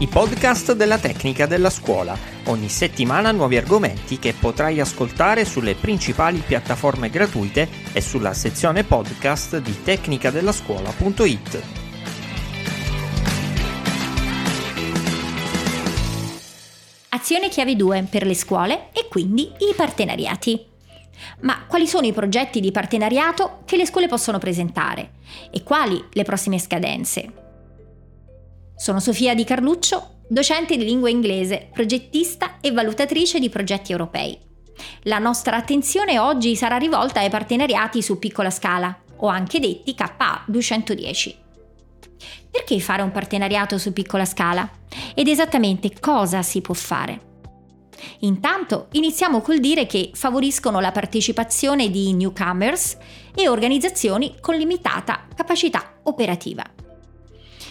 i podcast della tecnica della scuola. Ogni settimana nuovi argomenti che potrai ascoltare sulle principali piattaforme gratuite e sulla sezione podcast di tecnicadellascuola.it. Azione chiave 2 per le scuole e quindi i partenariati. Ma quali sono i progetti di partenariato che le scuole possono presentare? E quali le prossime scadenze? Sono Sofia Di Carluccio, docente di lingua inglese, progettista e valutatrice di progetti europei. La nostra attenzione oggi sarà rivolta ai partenariati su piccola scala, o anche detti KA 210. Perché fare un partenariato su piccola scala? Ed esattamente cosa si può fare? Intanto iniziamo col dire che favoriscono la partecipazione di newcomers e organizzazioni con limitata capacità operativa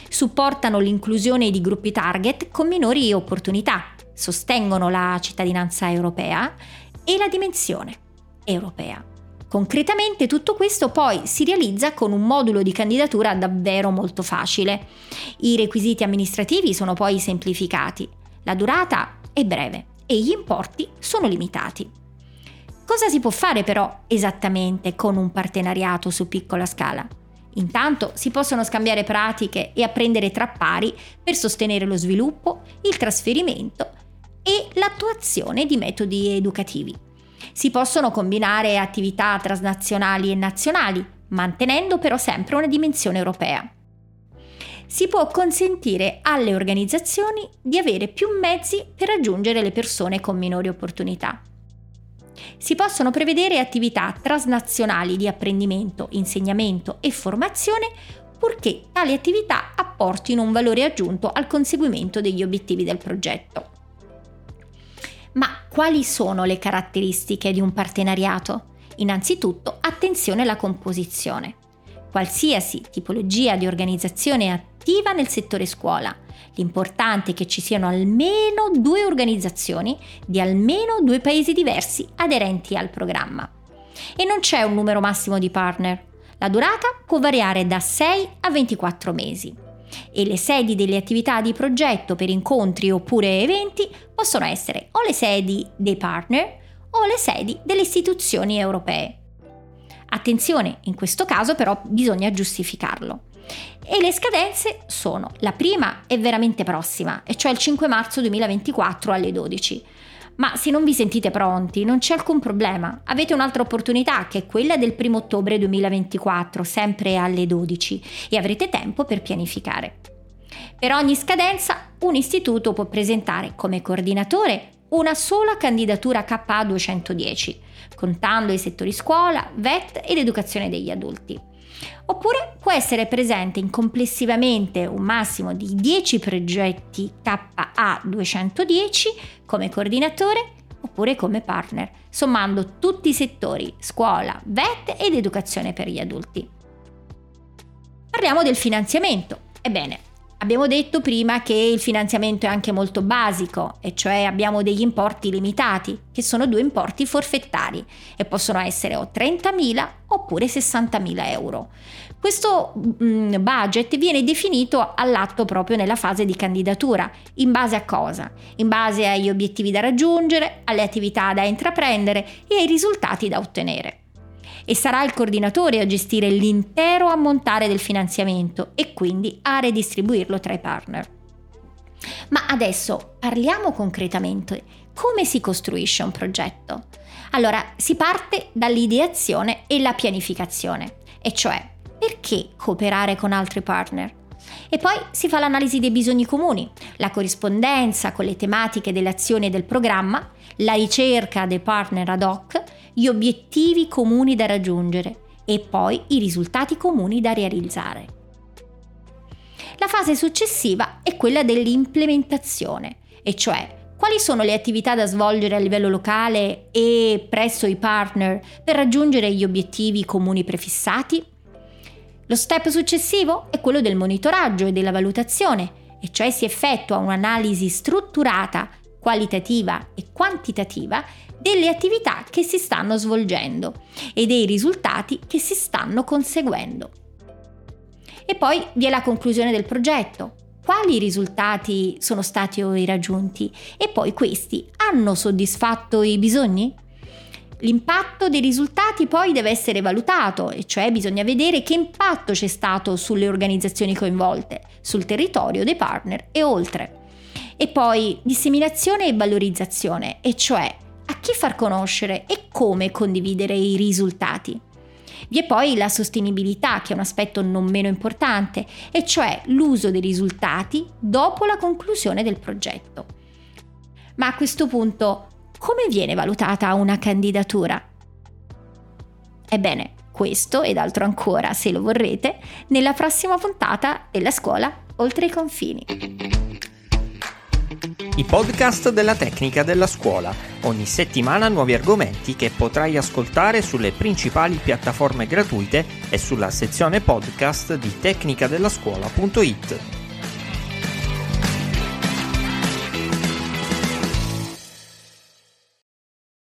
supportano l'inclusione di gruppi target con minori opportunità, sostengono la cittadinanza europea e la dimensione europea. Concretamente tutto questo poi si realizza con un modulo di candidatura davvero molto facile. I requisiti amministrativi sono poi semplificati, la durata è breve e gli importi sono limitati. Cosa si può fare però esattamente con un partenariato su piccola scala? Intanto si possono scambiare pratiche e apprendere tra pari per sostenere lo sviluppo, il trasferimento e l'attuazione di metodi educativi. Si possono combinare attività transnazionali e nazionali, mantenendo però sempre una dimensione europea. Si può consentire alle organizzazioni di avere più mezzi per raggiungere le persone con minori opportunità si possono prevedere attività transnazionali di apprendimento, insegnamento e formazione purché tali attività apportino un valore aggiunto al conseguimento degli obiettivi del progetto. Ma quali sono le caratteristiche di un partenariato? Innanzitutto attenzione alla composizione. Qualsiasi tipologia di organizzazione attiva nel settore scuola L'importante è che ci siano almeno due organizzazioni di almeno due paesi diversi aderenti al programma. E non c'è un numero massimo di partner. La durata può variare da 6 a 24 mesi e le sedi delle attività di progetto per incontri oppure eventi possono essere o le sedi dei partner o le sedi delle istituzioni europee. Attenzione, in questo caso però bisogna giustificarlo. E le scadenze sono, la prima è veramente prossima, e cioè il 5 marzo 2024 alle 12. Ma se non vi sentite pronti, non c'è alcun problema. Avete un'altra opportunità che è quella del 1 ottobre 2024, sempre alle 12, e avrete tempo per pianificare. Per ogni scadenza, un istituto può presentare come coordinatore una sola candidatura KA 210, contando i settori scuola, VET ed educazione degli adulti. Oppure può essere presente in complessivamente un massimo di 10 progetti KA 210 come coordinatore oppure come partner, sommando tutti i settori scuola, VET ed educazione per gli adulti. Parliamo del finanziamento. Ebbene, Abbiamo detto prima che il finanziamento è anche molto basico, e cioè abbiamo degli importi limitati, che sono due importi forfettari e possono essere o 30.000 oppure 60.000 euro. Questo mm, budget viene definito all'atto proprio nella fase di candidatura. In base a cosa? In base agli obiettivi da raggiungere, alle attività da intraprendere e ai risultati da ottenere e sarà il coordinatore a gestire l'intero ammontare del finanziamento e quindi a redistribuirlo tra i partner. Ma adesso parliamo concretamente. Come si costruisce un progetto? Allora, si parte dall'ideazione e la pianificazione, e cioè perché cooperare con altri partner? E poi si fa l'analisi dei bisogni comuni, la corrispondenza con le tematiche delle azioni del programma, la ricerca dei partner ad hoc gli obiettivi comuni da raggiungere e poi i risultati comuni da realizzare. La fase successiva è quella dell'implementazione, e cioè quali sono le attività da svolgere a livello locale e presso i partner per raggiungere gli obiettivi comuni prefissati? Lo step successivo è quello del monitoraggio e della valutazione, e cioè si effettua un'analisi strutturata, qualitativa e quantitativa delle attività che si stanno svolgendo e dei risultati che si stanno conseguendo. E poi vi è la conclusione del progetto. quali risultati sono stati raggiunti e poi questi hanno soddisfatto i bisogni? L'impatto dei risultati poi deve essere valutato, e cioè bisogna vedere che impatto c'è stato sulle organizzazioni coinvolte, sul territorio dei partner e oltre. E poi disseminazione e valorizzazione, e cioè chi far conoscere e come condividere i risultati. Vi è poi la sostenibilità, che è un aspetto non meno importante, e cioè l'uso dei risultati dopo la conclusione del progetto. Ma a questo punto, come viene valutata una candidatura? Ebbene, questo ed altro ancora, se lo vorrete, nella prossima puntata della scuola Oltre i confini. I podcast della tecnica della scuola. Ogni settimana nuovi argomenti che potrai ascoltare sulle principali piattaforme gratuite e sulla sezione podcast di tecnicadellascuola.it.